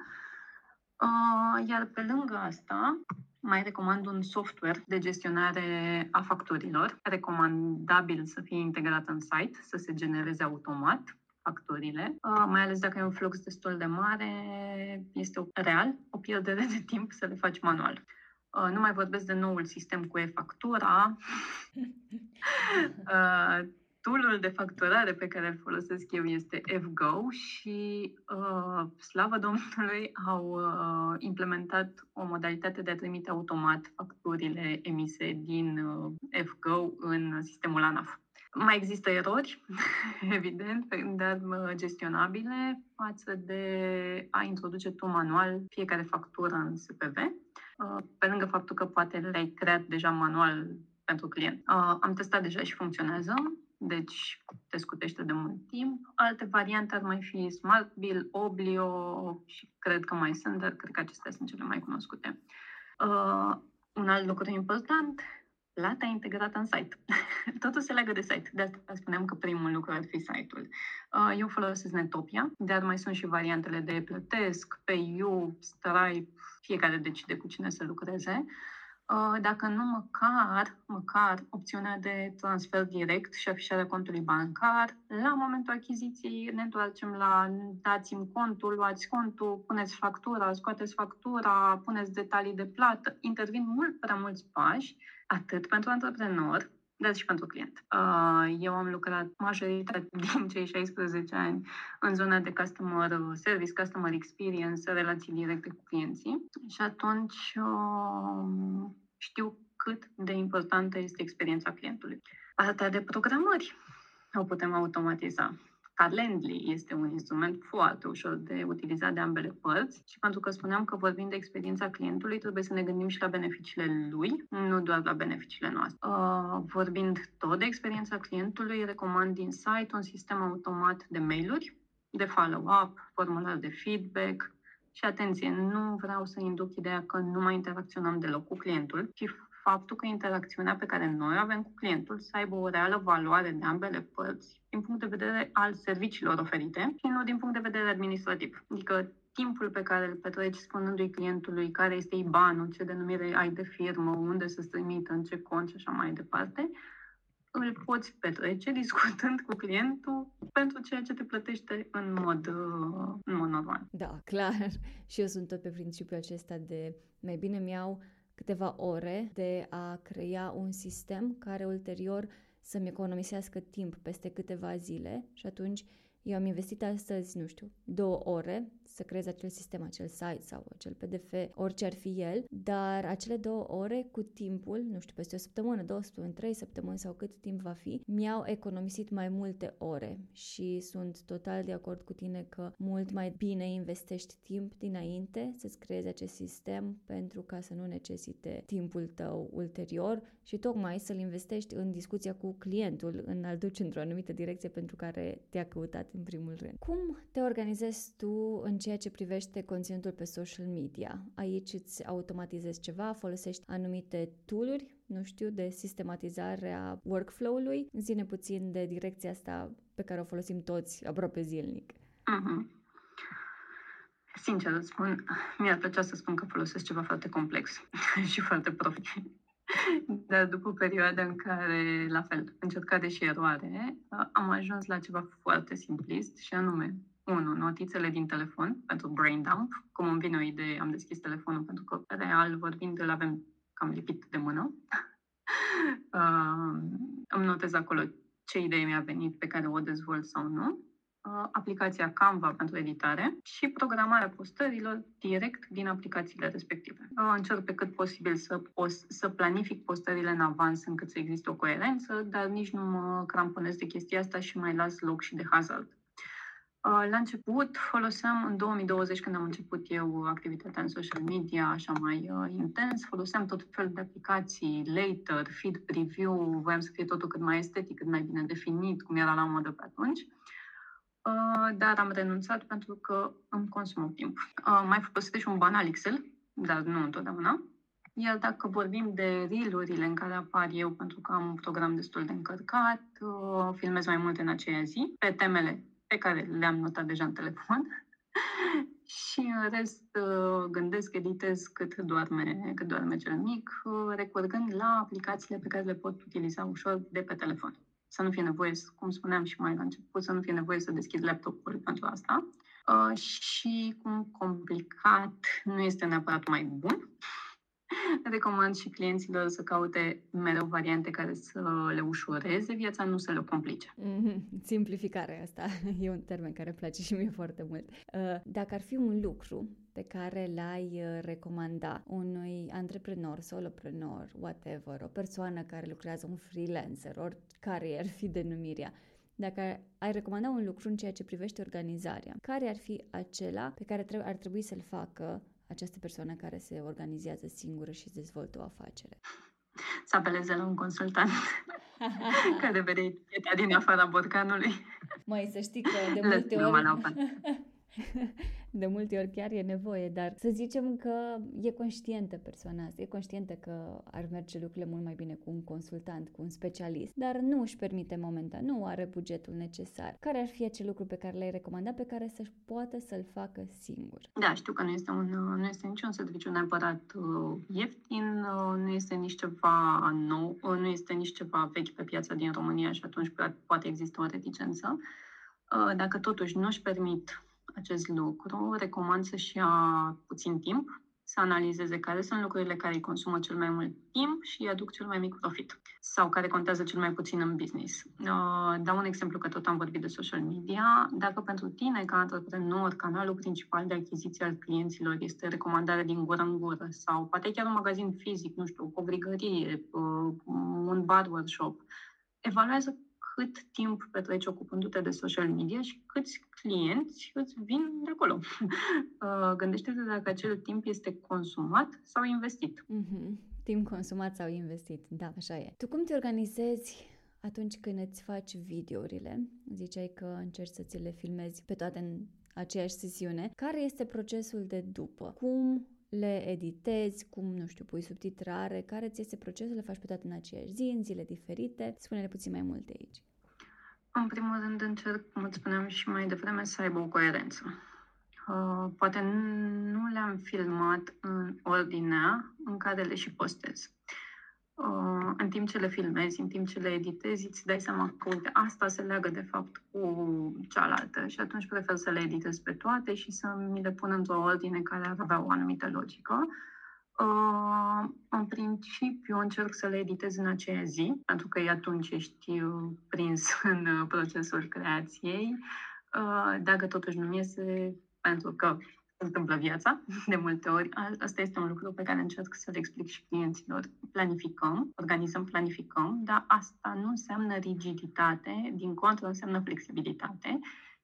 Iar pe lângă asta, mai recomand un software de gestionare a facturilor, recomandabil să fie integrat în site, să se genereze automat facturile, uh, mai ales dacă e un flux destul de mare, este o, real o pierdere de timp să le faci manual. Uh, nu mai vorbesc de noul sistem cu e-factura. Uh, toolul de facturare pe care îl folosesc eu este FGO și, uh, slavă Domnului, au uh, implementat o modalitate de a trimite automat facturile emise din uh, FGO în sistemul ANAF. Mai există erori, evident, dar uh, gestionabile față de a introduce tu manual fiecare factură în SPV, uh, pe lângă faptul că poate le-ai creat deja manual pentru client. Uh, am testat deja și funcționează deci te scutește de mult timp. Alte variante ar mai fi Smart Bill, Oblio și cred că mai sunt, dar cred că acestea sunt cele mai cunoscute. Uh, un alt lucru important, plata integrată în site. Totul se leagă de site. De asta spuneam că primul lucru ar fi site-ul. Uh, eu folosesc Netopia, dar mai sunt și variantele de plătesc, PayU, Stripe, fiecare decide cu cine să lucreze. Uh, dacă nu măcar, măcar opțiunea de transfer direct și afișarea contului bancar, la momentul achiziției ne întoarcem la dați-mi contul, luați contul, puneți factura, scoateți factura, puneți detalii de plată. Intervin mult prea mulți pași, atât pentru antreprenor, dar și pentru client. Uh, eu am lucrat majoritatea din cei 16 ani în zona de customer service, customer experience, relații directe cu clienții și atunci uh, știu cât de importantă este experiența clientului. Partea de programări o putem automatiza. Calendly este un instrument foarte ușor de utilizat de ambele părți și pentru că spuneam că vorbim de experiența clientului, trebuie să ne gândim și la beneficiile lui, nu doar la beneficiile noastre. Uh, vorbind tot de experiența clientului, recomand din site un sistem automat de mail-uri, de follow-up, formular de feedback, și atenție, nu vreau să induc ideea că nu mai interacționăm deloc cu clientul, ci faptul că interacțiunea pe care noi o avem cu clientul să aibă o reală valoare de ambele părți din punct de vedere al serviciilor oferite și nu din punct de vedere administrativ. Adică timpul pe care îl petreci spunându-i clientului care este IBAN-ul, ce denumire ai de firmă, unde să trimită, în ce cont și așa mai departe, îl poți petrece discutând cu clientul pentru ceea ce te plătește în mod, în mod normal. Da, clar. Și eu sunt tot pe principiul acesta de mai bine mi-au câteva ore de a crea un sistem care ulterior să-mi economisească timp peste câteva zile și atunci eu am investit astăzi, nu știu, două ore să creez acel sistem, acel site sau acel PDF, orice ar fi el, dar acele două ore cu timpul, nu știu, peste o săptămână, două săptămâni, trei săptămâni sau cât timp va fi, mi-au economisit mai multe ore și sunt total de acord cu tine că mult mai bine investești timp dinainte să-ți creezi acest sistem pentru ca să nu necesite timpul tău ulterior și tocmai să-l investești în discuția cu clientul, în a-l duce într-o anumită direcție pentru care te-a căutat în primul rând. Cum te organizezi tu în ceea ce privește conținutul pe social media? Aici îți automatizezi ceva, folosești anumite tooluri, nu știu, de sistematizare a workflow-ului. Zine puțin de direcția asta pe care o folosim toți aproape zilnic. Mm-hmm. Sincer îți spun, mi-ar plăcea să spun că folosesc ceva foarte complex și foarte profit. Dar după perioada în care, la fel, încercare și eroare, am ajuns la ceva foarte simplist și anume, unu, notițele din telefon pentru brain dump. Cum îmi vine o idee, am deschis telefonul pentru că, real vorbind, îl avem cam lipit de mână. uh, îmi notez acolo ce idee mi-a venit pe care o dezvolt sau nu Uh, aplicația Canva pentru editare și programarea postărilor direct din aplicațiile respective. Uh, încerc pe cât posibil să, post, să planific postările în avans încât să existe o coerență, dar nici nu mă cramponez de chestia asta și mai las loc și de hazard. Uh, la început foloseam, în 2020, când am început eu activitatea în social media, așa mai uh, intens, foloseam tot felul de aplicații, later, feed preview, voiam să fie totul cât mai estetic, cât mai bine definit, cum era la modă pe atunci. Uh, dar am renunțat pentru că îmi consumă timp. Uh, mai folosesc și un banal Excel, dar nu întotdeauna. Iar dacă vorbim de reel în care apar eu, pentru că am un program destul de încărcat, uh, filmez mai multe în aceea zi, pe temele pe care le-am notat deja în telefon, și în rest gândesc, editez cât doarme, cât doarme cel mic, recurgând la aplicațiile pe care le pot utiliza ușor de pe telefon să nu fie nevoie, cum spuneam și mai la început, să nu fie nevoie să deschid laptopul pentru asta. Uh, și cum complicat nu este neapărat mai bun. Recomand și clienților să caute mereu variante care să le ușureze viața, nu să le complice. Mm-hmm. Simplificarea asta e un termen care îmi place și mie foarte mult. Uh, dacă ar fi un lucru pe care l-ai uh, recomanda unui antreprenor, soloprenor, whatever, o persoană care lucrează, un freelancer, oricare ar fi denumirea, dacă ai recomanda un lucru în ceea ce privește organizarea, care ar fi acela pe care ar trebui să-l facă această persoană care se organizează singură și dezvoltă o afacere? Să apeleze la un consultant care vede eticheta din afara borcanului. Mai să știi că de multe ori... de multe ori chiar e nevoie, dar să zicem că e conștientă persoana asta, e conștientă că ar merge lucrurile mult mai bine cu un consultant, cu un specialist, dar nu își permite momentan, nu are bugetul necesar. Care ar fi acel lucru pe care l-ai recomandat, pe care să-și poată să-l facă singur? Da, știu că nu este, un, nu este niciun serviciu neapărat uh, ieftin, uh, nu este nici ceva nou, uh, nu este nici ceva vechi pe piața din România și atunci poate există o reticență. Dacă totuși nu își permit acest lucru, recomand să-și ia puțin timp, să analizeze care sunt lucrurile care îi consumă cel mai mult timp și îi aduc cel mai mic profit sau care contează cel mai puțin în business. Uh, dau un exemplu că tot am vorbit de social media. Dacă pentru tine, ca antreprenor, canalul principal de achiziție al clienților este recomandarea din gură în gură sau poate chiar un magazin fizic, nu știu, o covrigărie, uh, un bar workshop, evaluează cât timp petreci ocupându-te de social media și câți clienți îți vin de acolo. Uh, gândește-te dacă acel timp este consumat sau investit. Mm-hmm. Timp consumat sau investit, da, așa e. Tu cum te organizezi atunci când îți faci videourile? Ziceai că încerci să ți le filmezi pe toate în aceeași sesiune. Care este procesul de după? Cum le editezi, cum, nu știu, pui subtitrare, care ți este procesul, le faci pe toate în aceeași zi, în zile diferite. Spune-ne puțin mai multe aici. În primul rând încerc, cum îți spuneam și mai devreme, să aibă o coerență. Uh, poate nu le-am filmat în ordinea în care le și postez. Uh, în timp ce le filmezi, în timp ce le editezi, îți dai seama că, uite, asta se leagă de fapt cu cealaltă și atunci prefer să le editez pe toate și să mi le pun într-o ordine care ar avea o anumită logică. Uh, în principiu încerc să le editez în aceea zi, pentru că atunci ești prins în procesul creației. Uh, dacă totuși nu iese, pentru că se întâmplă viața de multe ori. Asta este un lucru pe care încerc să-l explic și clienților. Planificăm, organizăm, planificăm, dar asta nu înseamnă rigiditate, din contră înseamnă flexibilitate.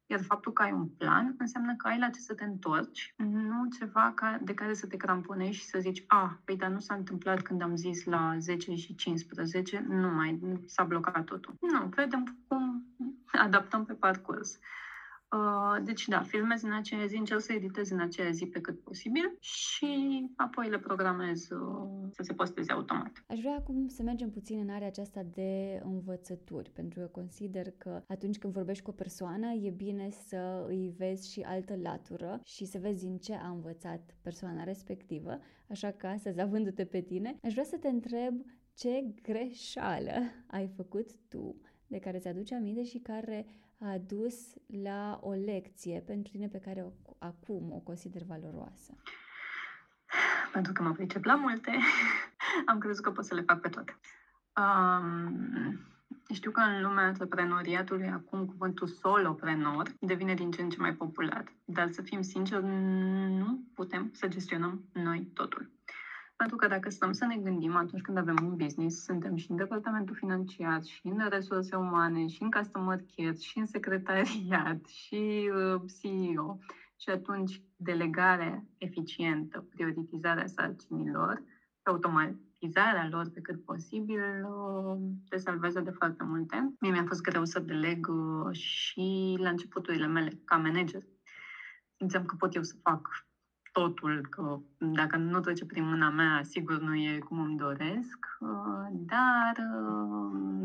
Iar faptul că ai un plan înseamnă că ai la ce să te întorci, nu ceva ca, de care să te cramponești și să zici, a, ah, păi dar nu s-a întâmplat când am zis la 10 și 15, nu mai s-a blocat totul. Nu, vedem cum adaptăm pe parcurs. Uh, deci, da, filmez în aceea zi, încerc să editez în aceea zi pe cât posibil și apoi le programez uh, să se posteze automat. Aș vrea acum să mergem puțin în area aceasta de învățături, pentru că consider că atunci când vorbești cu o persoană, e bine să îi vezi și altă latură și să vezi din ce a învățat persoana respectivă, așa că astăzi, avându-te pe tine, aș vrea să te întreb ce greșeală ai făcut tu de care ți-aduce aminte și care a dus la o lecție pentru tine pe care o, acum o consider valoroasă? Pentru că mă pricep la multe, am crezut că pot să le fac pe toate. Um, știu că în lumea antreprenoriatului acum cuvântul soloprenor devine din ce în ce mai popular, dar să fim sinceri, nu putem să gestionăm noi totul. Pentru că dacă stăm să ne gândim atunci când avem un business, suntem și în departamentul financiar, și în resurse umane, și în customer care, și în secretariat, și uh, CEO. Și atunci delegarea eficientă, prioritizarea sarcinilor, automatizarea lor pe cât posibil, uh, te salvează de foarte multe. Mie mi-a fost greu să deleg uh, și la începuturile mele ca manager. Simțeam că pot eu să fac totul, că dacă nu trece prin mâna mea, sigur nu e cum îmi doresc, uh, dar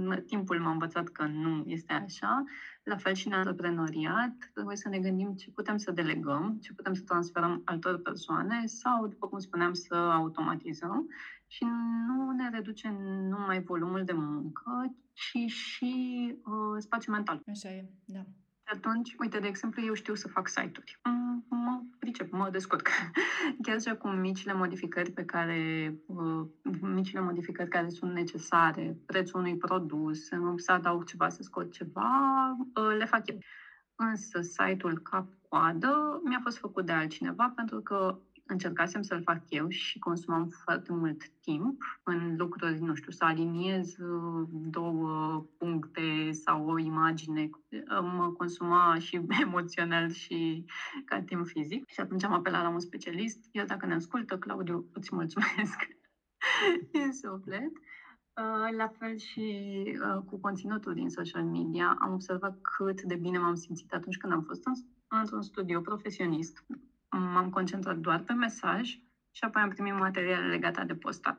uh, timpul m-a învățat că nu este așa. La fel și în antreprenoriat, trebuie să ne gândim ce putem să delegăm, ce putem să transferăm altor persoane sau, după cum spuneam, să automatizăm și nu ne reduce numai volumul de muncă, ci și uh, spațiu mental. Așa e, da. Atunci, uite, de exemplu, eu știu să fac site-uri. Mă pricep, mă descurc. Chiar și acum micile modificări pe care, uh, micile modificări care sunt necesare, prețul unui produs, să adaug ceva, să scot ceva, uh, le fac eu. Însă site-ul cap-coadă mi-a fost făcut de altcineva pentru că încercasem să-l fac eu și consumam foarte mult timp în lucruri, nu știu, să aliniez uh, două puncte sau o imagine. Mă consuma și emoțional și ca timp fizic. Și atunci am apelat la un specialist. Eu, dacă ne ascultă, Claudiu, îți mulțumesc din suflet. Uh, la fel și uh, cu conținutul din social media, am observat cât de bine m-am simțit atunci când am fost în, într-un studio profesionist m-am concentrat doar pe mesaj și apoi am primit materiale legate de postat.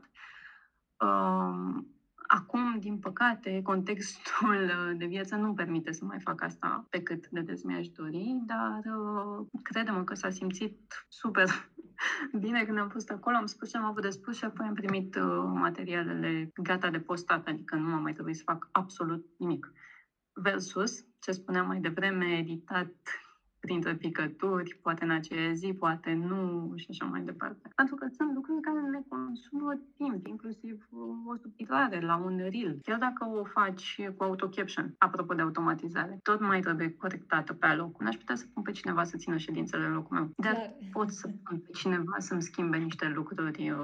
Um, acum, din păcate, contextul de viață nu permite să mai fac asta pe cât de des mi-aș dori, dar uh, credem că s-a simțit super bine când am fost acolo, am spus ce am avut de spus și apoi am primit uh, materialele gata de postat, adică nu am mai trebuit să fac absolut nimic. Versus, ce spuneam mai devreme, editat printre picături, poate în aceea zi, poate nu și așa mai departe. Pentru că sunt lucruri care ne consumă timp, inclusiv o subtitrare la un reel. Chiar dacă o faci cu auto-caption, apropo de automatizare, tot mai trebuie corectată pe aloc. N-aș putea să pun pe cineva să țină ședințele în locul meu, dar Clar. pot să pun pe cineva să-mi schimbe niște lucruri uh,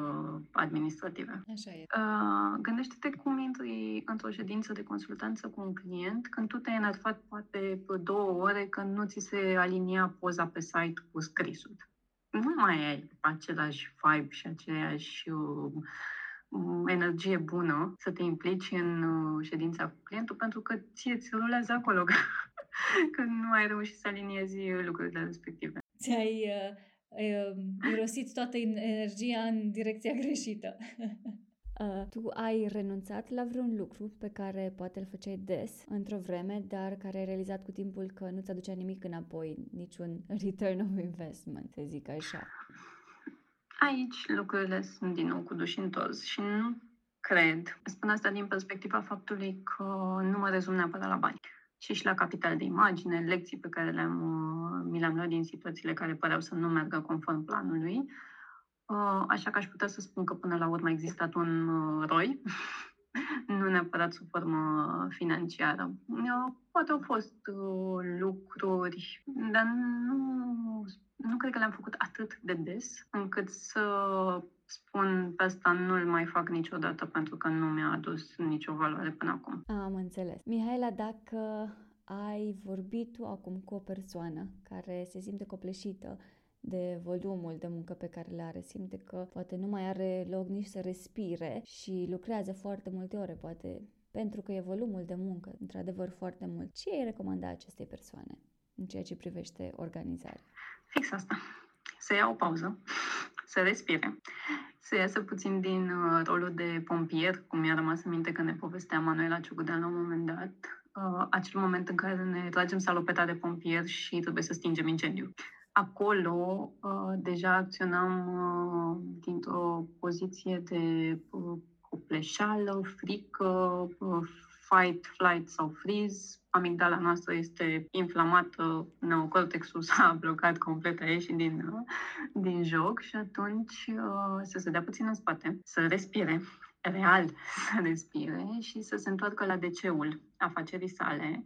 administrative. Așa e. Uh, gândește-te cum intri într-o ședință de consultanță cu un client când tu te-ai enervat poate două ore că nu ți se alinia poza pe site cu scrisul. Nu mai ai același vibe și aceeași uh, energie bună să te implici în uh, ședința cu clientul pentru că ție ți rulează acolo că nu ai reușit să aliniezi lucrurile respective. Ți-ai uh, uh, irosit toată energia în direcția greșită. Uh, tu ai renunțat la vreun lucru pe care poate îl făceai des într-o vreme, dar care ai realizat cu timpul că nu ți aducea nimic înapoi, niciun return of investment, să zic așa. Aici lucrurile sunt din nou cu duși întors și nu cred. Spun asta din perspectiva faptului că nu mă rezum neapărat la bani ci și la capital de imagine, lecții pe care le-am, uh, mi le-am luat din situațiile care păreau să nu meargă conform planului Uh, așa că aș putea să spun că până la urmă a existat un uh, ROI, nu neapărat sub formă financiară. Uh, poate au fost lucruri, dar nu, nu cred că le-am făcut atât de des încât să spun pe asta nu-l mai fac niciodată pentru că nu mi-a adus nicio valoare până acum. Am înțeles. Mihaela, dacă ai vorbit tu acum cu o persoană care se simte copleșită de volumul de muncă pe care le are. Simte că poate nu mai are loc nici să respire și lucrează foarte multe ore, poate pentru că e volumul de muncă, într-adevăr, foarte mult. Ce ai recomanda acestei persoane în ceea ce privește organizarea? Fix asta. Să ia o pauză, să respire, să iasă puțin din uh, rolul de pompier, cum mi-a rămas în minte că ne povestea Manuela Ciugudean la un moment dat, uh, acel moment în care ne tragem salopeta de pompier și trebuie să stingem incendiu acolo uh, deja acționam uh, dintr-o poziție de uh, copleșeală, frică, uh, fight, flight sau freeze. Amigdala noastră este inflamată, neocortexul s-a blocat complet, a ieșit din, uh, din joc și atunci uh, să se dea puțin în spate, să respire, real să respire și să se întoarcă la DC-ul afacerii sale,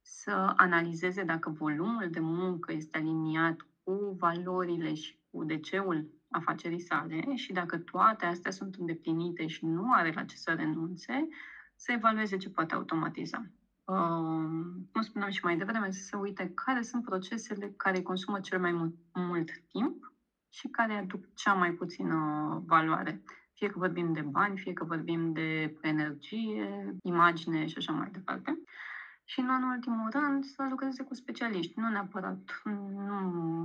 să analizeze dacă volumul de muncă este aliniat cu valorile și cu DC-ul afacerii sale și dacă toate astea sunt îndeplinite și nu are la ce să renunțe, să evalueze ce poate automatiza. Uh, cum spuneam și mai devreme, să se uite care sunt procesele care consumă cel mai mult, mult timp și care aduc cea mai puțină valoare. Fie că vorbim de bani, fie că vorbim de energie, imagine și așa mai departe. Și nu în ultimul rând să lucreze cu specialiști, nu neapărat, nu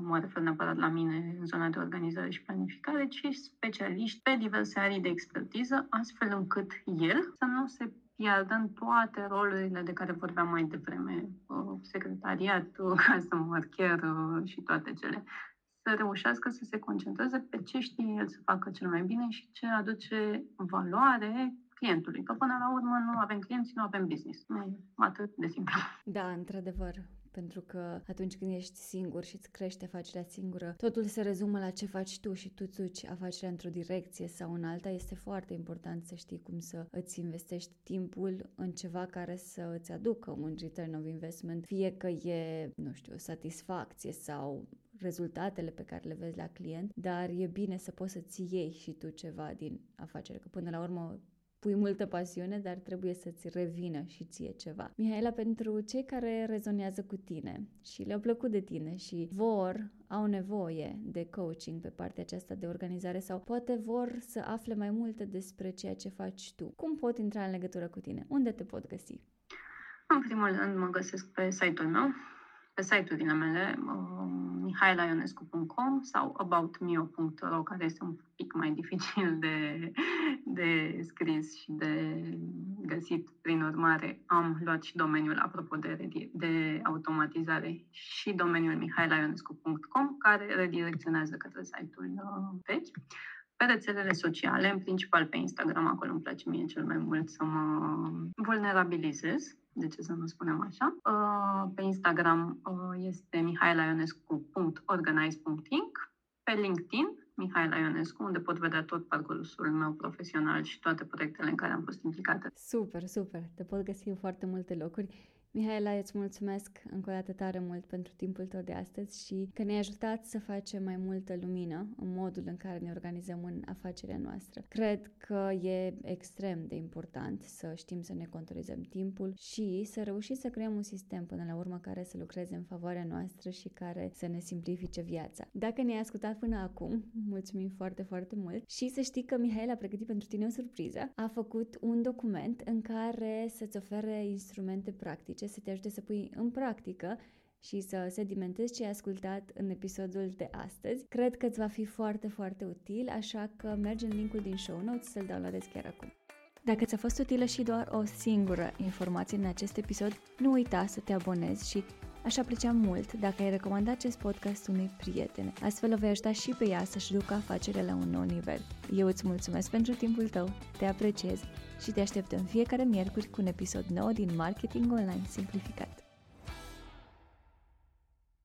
mă refer neapărat la mine în zona de organizare și planificare, ci specialiști pe diverse arii de expertiză, astfel încât el să nu se piardă în toate rolurile de care vorbeam mai devreme, uh, secretariat, customer care uh, și toate cele. Să reușească să se concentreze pe ce știe el să facă cel mai bine și ce aduce valoare clientului. Că până la urmă nu avem clienți, nu avem business. Nu e atât de simplu. Da, într-adevăr. Pentru că atunci când ești singur și îți crește afacerea singură, totul se rezumă la ce faci tu și tu îți afacerea într-o direcție sau în alta. Este foarte important să știi cum să îți investești timpul în ceva care să îți aducă un return of investment, fie că e, nu știu, satisfacție sau rezultatele pe care le vezi la client, dar e bine să poți să-ți iei și tu ceva din afacere, că până la urmă pui multă pasiune, dar trebuie să-ți revină și ție ceva. Mihaela, pentru cei care rezonează cu tine și le-au plăcut de tine și vor, au nevoie de coaching pe partea aceasta de organizare sau poate vor să afle mai multe despre ceea ce faci tu, cum pot intra în legătură cu tine? Unde te pot găsi? În primul rând mă găsesc pe site-ul meu, pe site-urile mele, uh, mihaelaionescu.com sau aboutmio.ro, care este un pic mai dificil de, de scris și de găsit. Prin urmare, am luat și domeniul, apropo de, de automatizare, și domeniul mihaelaionescu.com, care redirecționează către site-ul uh, vechi. Pe rețelele sociale, în principal pe Instagram, acolo îmi place mie cel mai mult să mă vulnerabilizez de ce să nu spunem așa. Uh, pe Instagram uh, este mihailionescu.organize.inc, pe LinkedIn Mihaela Ionescu, unde pot vedea tot parcursul meu profesional și toate proiectele în care am fost implicată. Super, super! Te pot găsi în foarte multe locuri. Mihaela, îți mulțumesc încă o dată tare mult pentru timpul tău de astăzi și că ne-ai ajutat să facem mai multă lumină în modul în care ne organizăm în afacerea noastră. Cred că e extrem de important să știm să ne controlizăm timpul și să reușim să creăm un sistem până la urmă care să lucreze în favoarea noastră și care să ne simplifice viața. Dacă ne-ai ascultat până acum, mulțumim foarte, foarte mult și să știi că Mihaela a pregătit pentru tine o surpriză. A făcut un document în care să-ți ofere instrumente practice ce să te ajute să pui în practică și să sedimentezi ce ai ascultat în episodul de astăzi. Cred că îți va fi foarte, foarte util, așa că mergi în linkul din show notes să-l downloadezi chiar acum. Dacă ți-a fost utilă și doar o singură informație în acest episod, nu uita să te abonezi și Aș aprecia mult dacă ai recomanda acest podcast unui prieten. Astfel o vei ajuta și pe ea să-și ducă afacerea la un nou nivel. Eu îți mulțumesc pentru timpul tău, te apreciez și te aștept în fiecare miercuri cu un episod nou din Marketing Online Simplificat.